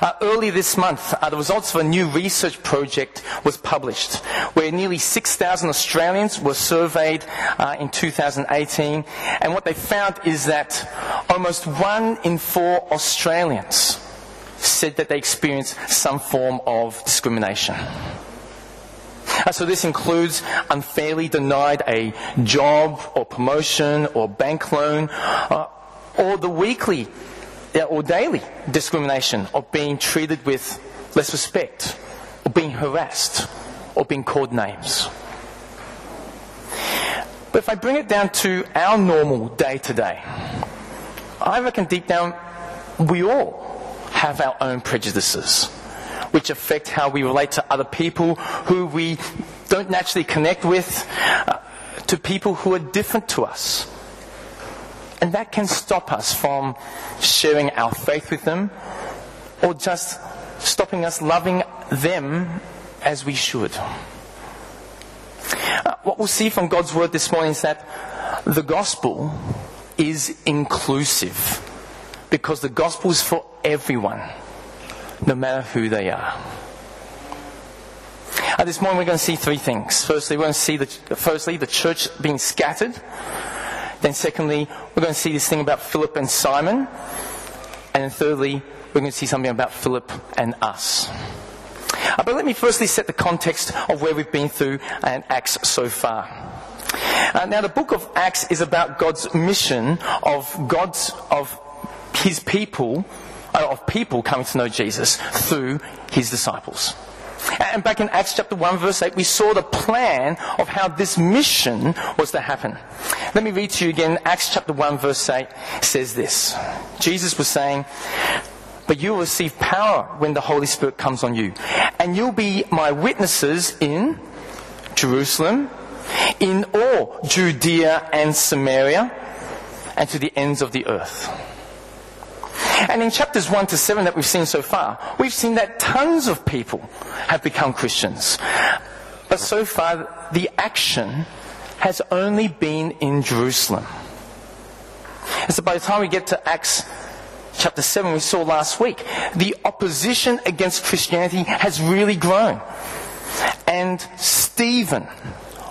Uh, early this month, uh, the results of a new research project was published, where nearly 6,000 Australians were surveyed uh, in 2018, and what they found is that almost one in four Australians said that they experienced some form of discrimination. Uh, so this includes unfairly denied a job or promotion or bank loan, uh, or the weekly or daily discrimination of being treated with less respect, or being harassed, or being called names. But if I bring it down to our normal day to day, I reckon deep down we all have our own prejudices, which affect how we relate to other people who we don't naturally connect with, uh, to people who are different to us. And that can stop us from sharing our faith with them or just stopping us loving them as we should. Uh, what we'll see from God's Word this morning is that the gospel is inclusive because the gospel is for everyone, no matter who they are. Uh, this morning we're going to see three things. Firstly, we're going to see the, firstly the church being scattered. Then, secondly, we're going to see this thing about Philip and Simon. And then, thirdly, we're going to see something about Philip and us. Uh, but let me firstly set the context of where we've been through and Acts so far. Uh, now, the book of Acts is about God's mission of God's of His people, uh, of people coming to know Jesus through His disciples. And back in Acts chapter 1 verse 8, we saw the plan of how this mission was to happen. Let me read to you again. Acts chapter 1 verse 8 says this. Jesus was saying, but you will receive power when the Holy Spirit comes on you. And you'll be my witnesses in Jerusalem, in all Judea and Samaria, and to the ends of the earth. And in chapters 1 to 7 that we've seen so far, we've seen that tons of people have become Christians. But so far, the action has only been in Jerusalem. And so by the time we get to Acts chapter 7, we saw last week, the opposition against Christianity has really grown. And Stephen,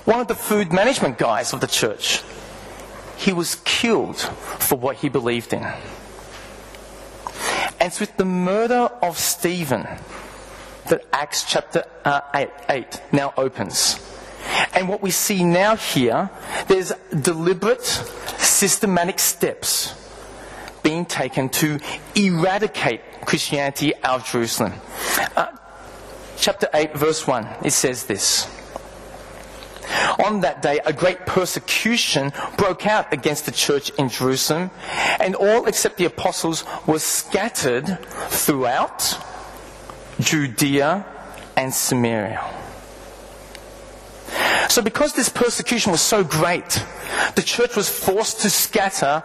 one of the food management guys of the church, he was killed for what he believed in. It's with the murder of Stephen that Acts chapter uh, 8, 8 now opens. And what we see now here, there's deliberate, systematic steps being taken to eradicate Christianity out of Jerusalem. Uh, chapter 8, verse 1, it says this. On that day, a great persecution broke out against the church in Jerusalem, and all except the apostles were scattered throughout Judea and Samaria. So, because this persecution was so great, the church was forced to scatter,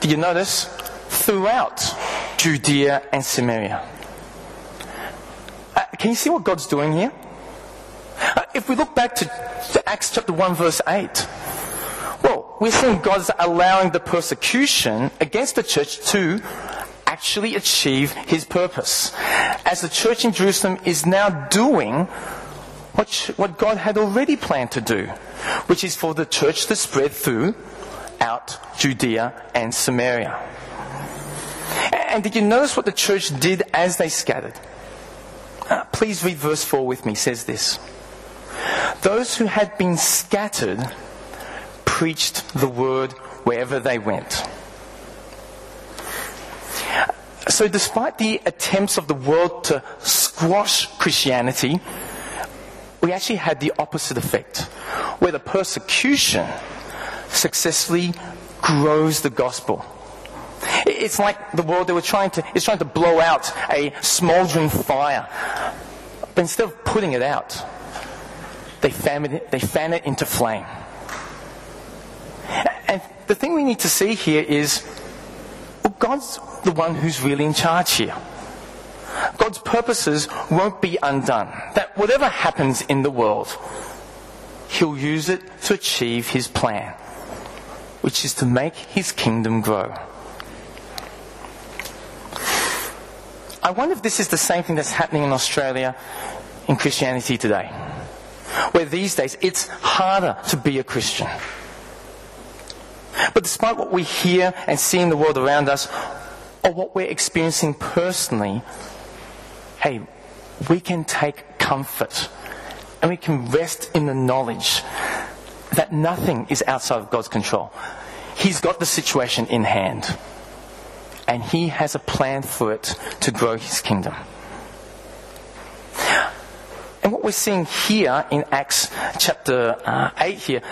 do you notice, throughout Judea and Samaria. Uh, can you see what God's doing here? If we look back to, to Acts chapter 1, verse 8, well, we're seeing God's allowing the persecution against the church to actually achieve his purpose. As the church in Jerusalem is now doing what, what God had already planned to do, which is for the church to spread throughout Judea and Samaria. And did you notice what the church did as they scattered? Uh, please read verse 4 with me. It says this. Those who had been scattered preached the word wherever they went. So, despite the attempts of the world to squash Christianity, we actually had the opposite effect, where the persecution successfully grows the gospel. It's like the world they were trying to, it's trying to blow out a smoldering fire. But instead of putting it out, they fan it, they fan it into flame. And the thing we need to see here is well, God's the one who's really in charge here. God's purposes won't be undone. That whatever happens in the world, He'll use it to achieve His plan, which is to make His kingdom grow. I wonder if this is the same thing that's happening in Australia in Christianity today. Where these days it's harder to be a Christian. But despite what we hear and see in the world around us, or what we're experiencing personally, hey, we can take comfort and we can rest in the knowledge that nothing is outside of God's control. He's got the situation in hand. And He has a plan for it to grow His kingdom. And what we're seeing here in Acts chapter uh, 8 here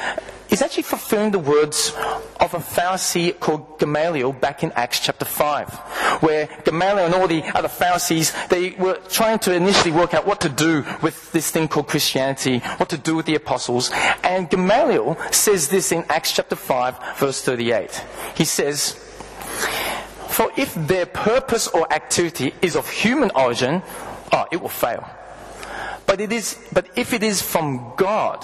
is actually fulfilling the words of a Pharisee called Gamaliel back in Acts chapter 5, where Gamaliel and all the other Pharisees, they were trying to initially work out what to do with this thing called Christianity, what to do with the apostles. And Gamaliel says this in Acts chapter 5, verse 38. He says, For if their purpose or activity is of human origin, oh, it will fail. But it is, but if it is from God,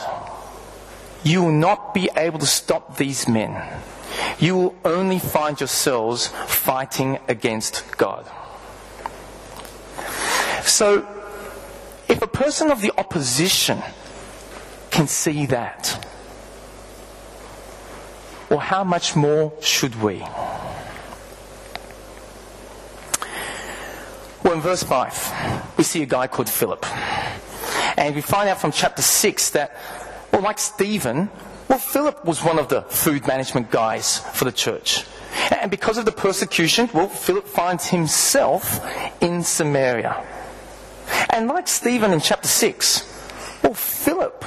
you will not be able to stop these men. You will only find yourselves fighting against God. So, if a person of the opposition can see that, well, how much more should we? Well, in verse 5, we see a guy called Philip. And we find out from chapter 6 that well, like Stephen, well, Philip was one of the food management guys for the church. And because of the persecution, well, Philip finds himself in Samaria. And like Stephen in chapter 6, well, Philip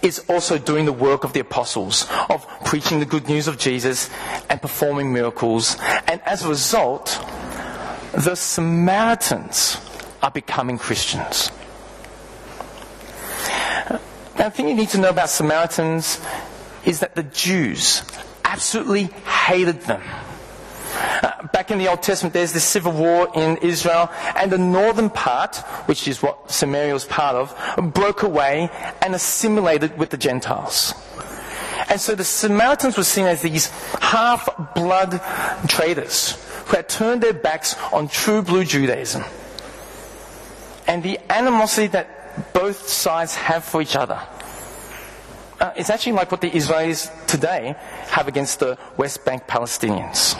is also doing the work of the apostles, of preaching the good news of Jesus and performing miracles. And as a result, the Samaritans are becoming Christians. Now, the thing you need to know about Samaritans is that the Jews absolutely hated them. Uh, back in the Old Testament, there's this civil war in Israel, and the northern part, which is what Samaria was part of, broke away and assimilated with the Gentiles. And so the Samaritans were seen as these half blood traitors who had turned their backs on true blue Judaism. And the animosity that both sides have for each other. Uh, it's actually like what the Israelis today have against the West Bank Palestinians.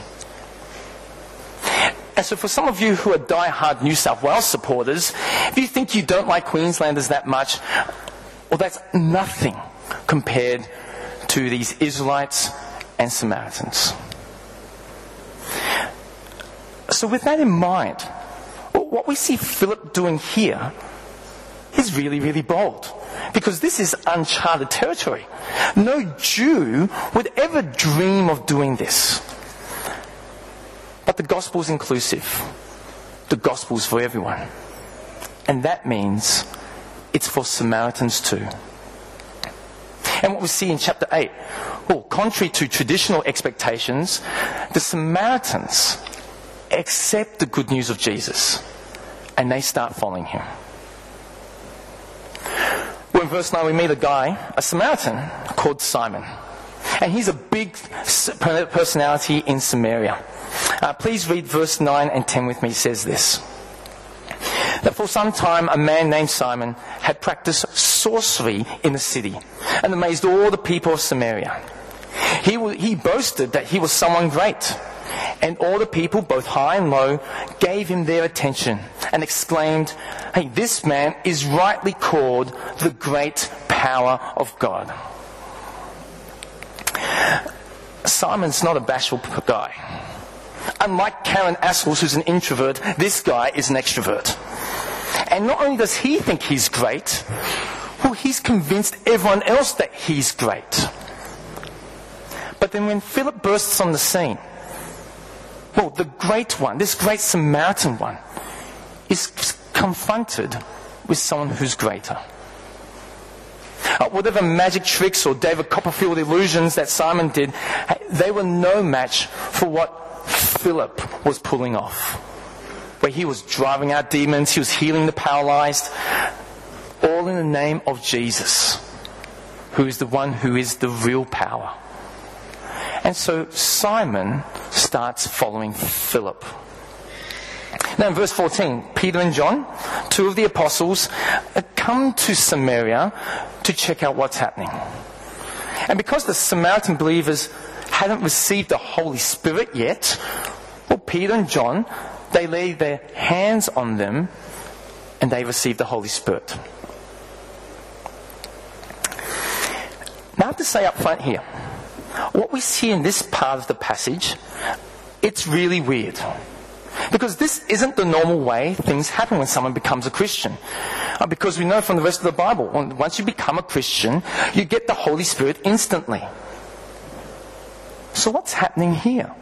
And so, for some of you who are die-hard New South Wales supporters, if you think you don't like Queenslanders that much, well, that's nothing compared to these Israelites and Samaritans. So, with that in mind, what we see Philip doing here is really, really bold. Because this is uncharted territory. No Jew would ever dream of doing this. But the gospel is inclusive. The gospel is for everyone. And that means it's for Samaritans too. And what we see in chapter 8, well, contrary to traditional expectations, the Samaritans accept the good news of Jesus and they start following him. In verse 9, we meet a guy, a Samaritan, called Simon. And he's a big personality in Samaria. Uh, please read verse 9 and 10 with me. It says this that for some time a man named Simon had practiced sorcery in the city and amazed all the people of Samaria. He, he boasted that he was someone great, and all the people, both high and low, gave him their attention and exclaimed, Hey, this man is rightly called the great power of God. Simon's not a bashful guy. Unlike Karen Assels, who's an introvert, this guy is an extrovert. And not only does he think he's great, well, he's convinced everyone else that he's great. But then when Philip bursts on the scene, the great one, this great Samaritan one, is confronted with someone who's greater. Uh, whatever magic tricks or David Copperfield illusions that Simon did, they were no match for what Philip was pulling off. Where he was driving out demons, he was healing the paralyzed, all in the name of Jesus, who is the one who is the real power. And so Simon starts following Philip. Now in verse 14, Peter and John, two of the apostles, uh, come to Samaria to check out what's happening. And because the Samaritan believers hadn't received the Holy Spirit yet, well, Peter and John, they lay their hands on them and they received the Holy Spirit. Now, I have to say up front here, what we see in this part of the passage, it's really weird. Because this isn't the normal way things happen when someone becomes a Christian. Uh, because we know from the rest of the Bible, once you become a Christian, you get the Holy Spirit instantly. So what's happening here?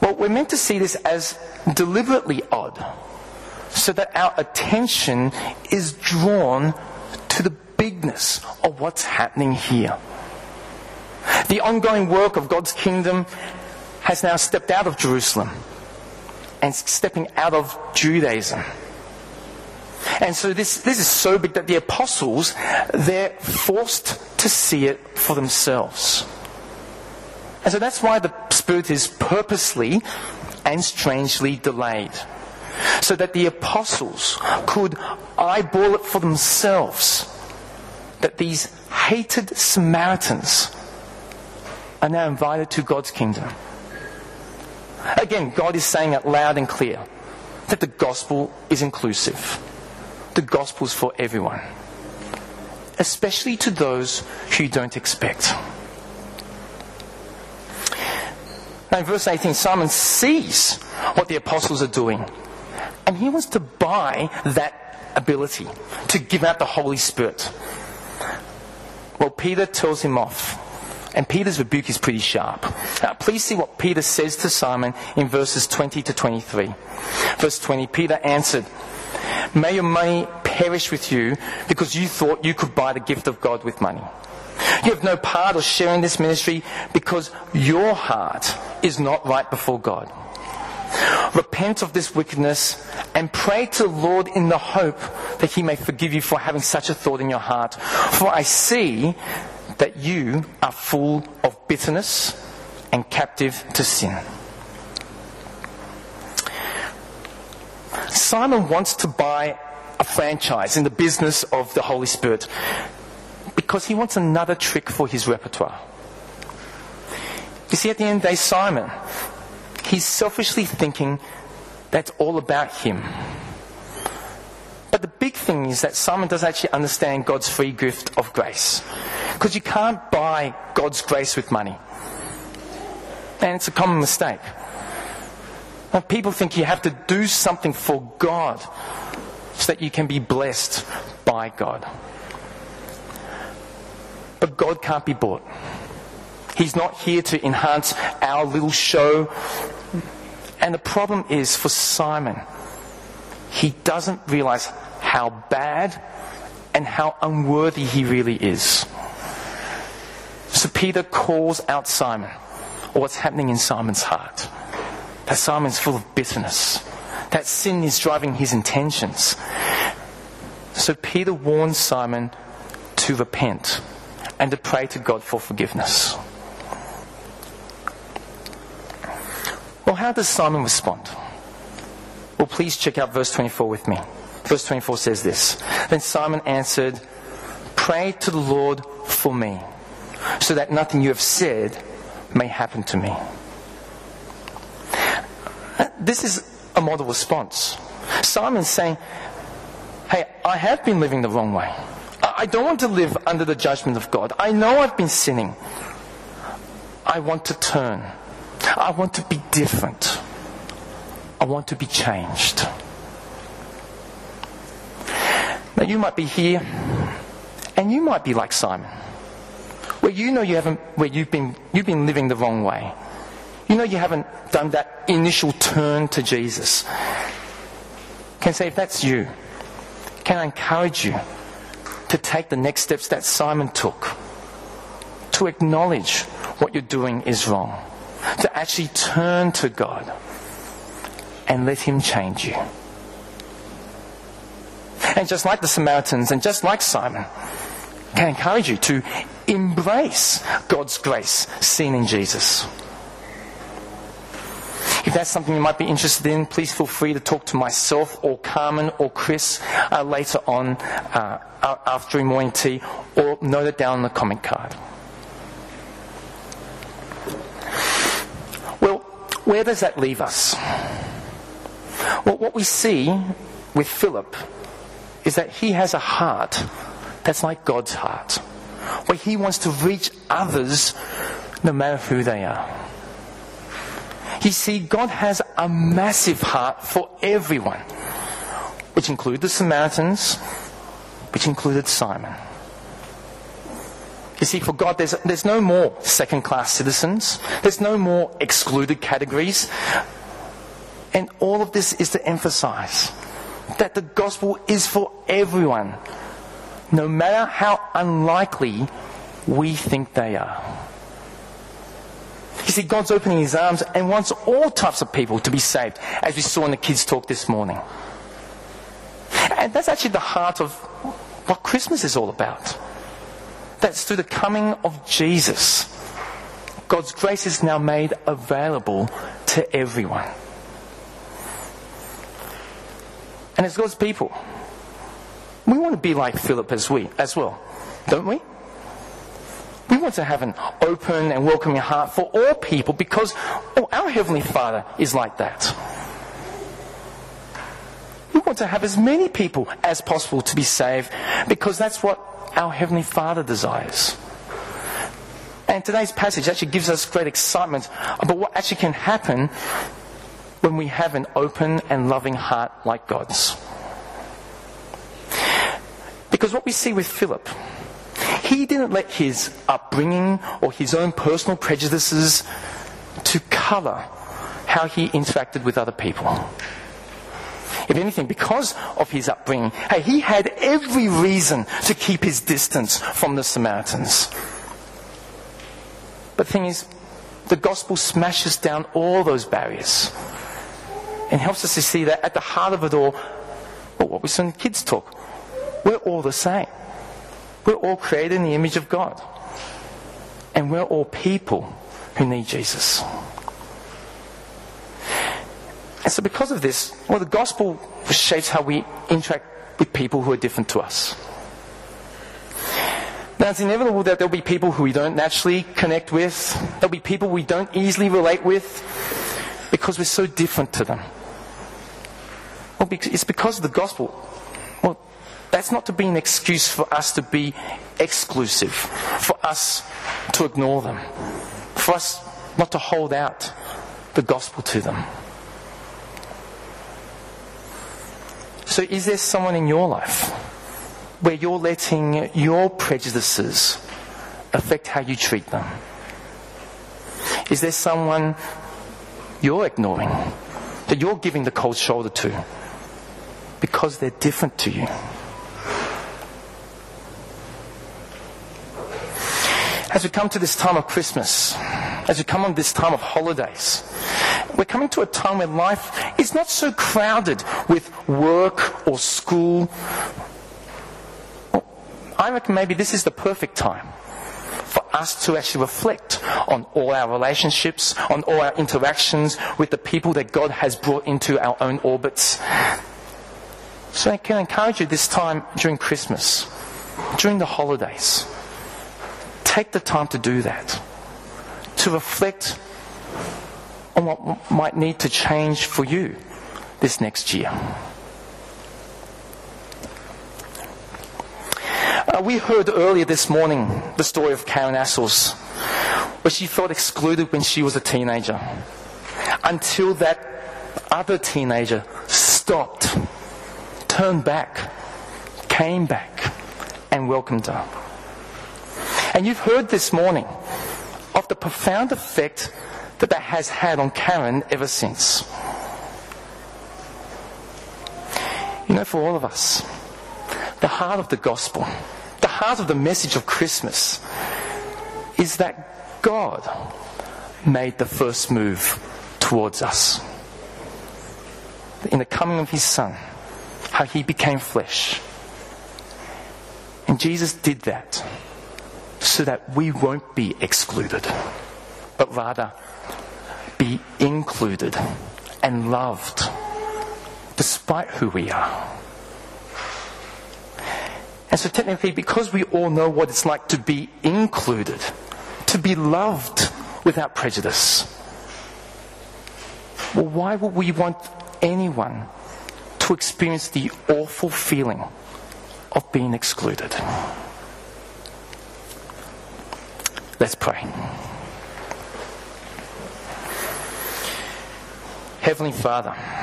Well, we're meant to see this as deliberately odd, so that our attention is drawn to the bigness of what's happening here. The ongoing work of God's kingdom has now stepped out of Jerusalem and stepping out of Judaism. And so this, this is so big that the apostles, they're forced to see it for themselves. And so that's why the Spirit is purposely and strangely delayed. So that the apostles could eyeball it for themselves that these hated Samaritans are now invited to God's kingdom. Again, God is saying it loud and clear that the gospel is inclusive. The gospel is for everyone, especially to those who you don't expect. Now, in verse 18, Simon sees what the apostles are doing, and he wants to buy that ability to give out the Holy Spirit. Well, Peter tells him off. And Peter's rebuke is pretty sharp. Now, please see what Peter says to Simon in verses 20 to 23. Verse 20 Peter answered, May your money perish with you because you thought you could buy the gift of God with money. You have no part or share in this ministry because your heart is not right before God. Repent of this wickedness and pray to the Lord in the hope that he may forgive you for having such a thought in your heart. For I see that you are full of bitterness and captive to sin. Simon wants to buy a franchise in the business of the Holy Spirit because he wants another trick for his repertoire. You see, at the end of the day, Simon, he's selfishly thinking that's all about him. But the big thing is that Simon doesn't actually understand God's free gift of grace. Because you can't buy God's grace with money. And it's a common mistake. People think you have to do something for God so that you can be blessed by God. But God can't be bought. He's not here to enhance our little show. And the problem is for Simon, he doesn't realize how bad and how unworthy he really is. So Peter calls out Simon, or what's happening in Simon's heart. That Simon's full of bitterness. That sin is driving his intentions. So Peter warns Simon to repent and to pray to God for forgiveness. Well, how does Simon respond? Well, please check out verse 24 with me. Verse 24 says this Then Simon answered, Pray to the Lord for me, so that nothing you have said may happen to me. This is a model response. Simon's saying, Hey, I have been living the wrong way. I don't want to live under the judgment of God. I know I've been sinning. I want to turn. I want to be different. I want to be changed. Now, you might be here, and you might be like Simon, where you know you haven't, where you've been, you've been living the wrong way. You know you haven't done that initial turn to Jesus. Can say, if that's you, can I encourage you to take the next steps that Simon took? To acknowledge what you're doing is wrong. To actually turn to God and let Him change you. And just like the Samaritans and just like Simon, can I encourage you to embrace God's grace seen in Jesus. If that's something you might be interested in, please feel free to talk to myself or Carmen or Chris uh, later on uh, after morning tea or note it down on the comment card. Well, where does that leave us? Well, what we see with Philip is that he has a heart that's like God's heart, where he wants to reach others no matter who they are. You see, God has a massive heart for everyone, which included the Samaritans, which included Simon. You see, for God, there's, there's no more second class citizens, there's no more excluded categories. And all of this is to emphasize that the gospel is for everyone, no matter how unlikely we think they are. You see, God's opening his arms and wants all types of people to be saved, as we saw in the kids' talk this morning. And that's actually the heart of what Christmas is all about. That's through the coming of Jesus. God's grace is now made available to everyone. And as God's people, we want to be like Philip as we as well, don't we? We want to have an open and welcoming heart for all people because oh, our Heavenly Father is like that. We want to have as many people as possible to be saved because that's what our Heavenly Father desires. And today's passage actually gives us great excitement about what actually can happen when we have an open and loving heart like God's. Because what we see with Philip he didn't let his upbringing or his own personal prejudices to color how he interacted with other people. If anything, because of his upbringing, hey, he had every reason to keep his distance from the Samaritans. But the thing is, the gospel smashes down all those barriers and helps us to see that at the heart of it all, well, what we saw in kids talk, we're all the same. We're all created in the image of God. And we're all people who need Jesus. And so, because of this, well, the gospel shapes how we interact with people who are different to us. Now, it's inevitable that there'll be people who we don't naturally connect with, there'll be people we don't easily relate with because we're so different to them. Well, it's because of the gospel that's not to be an excuse for us to be exclusive, for us to ignore them, for us not to hold out the gospel to them. So, is there someone in your life where you're letting your prejudices affect how you treat them? Is there someone you're ignoring, that you're giving the cold shoulder to because they're different to you? As we come to this time of Christmas, as we come on this time of holidays, we're coming to a time where life is not so crowded with work or school. I reckon maybe this is the perfect time for us to actually reflect on all our relationships, on all our interactions with the people that God has brought into our own orbits. So I can encourage you this time during Christmas, during the holidays take the time to do that, to reflect on what might need to change for you this next year. Uh, we heard earlier this morning the story of Karen Assels, where she felt excluded when she was a teenager, until that other teenager stopped, turned back, came back, and welcomed her. And you've heard this morning of the profound effect that that has had on Karen ever since. You know, for all of us, the heart of the gospel, the heart of the message of Christmas, is that God made the first move towards us. In the coming of His Son, how He became flesh. And Jesus did that so that we won't be excluded, but rather be included and loved despite who we are. And so, technically, because we all know what it's like to be included, to be loved without prejudice, well, why would we want anyone to experience the awful feeling of being excluded? Let's pray. Heavenly Father,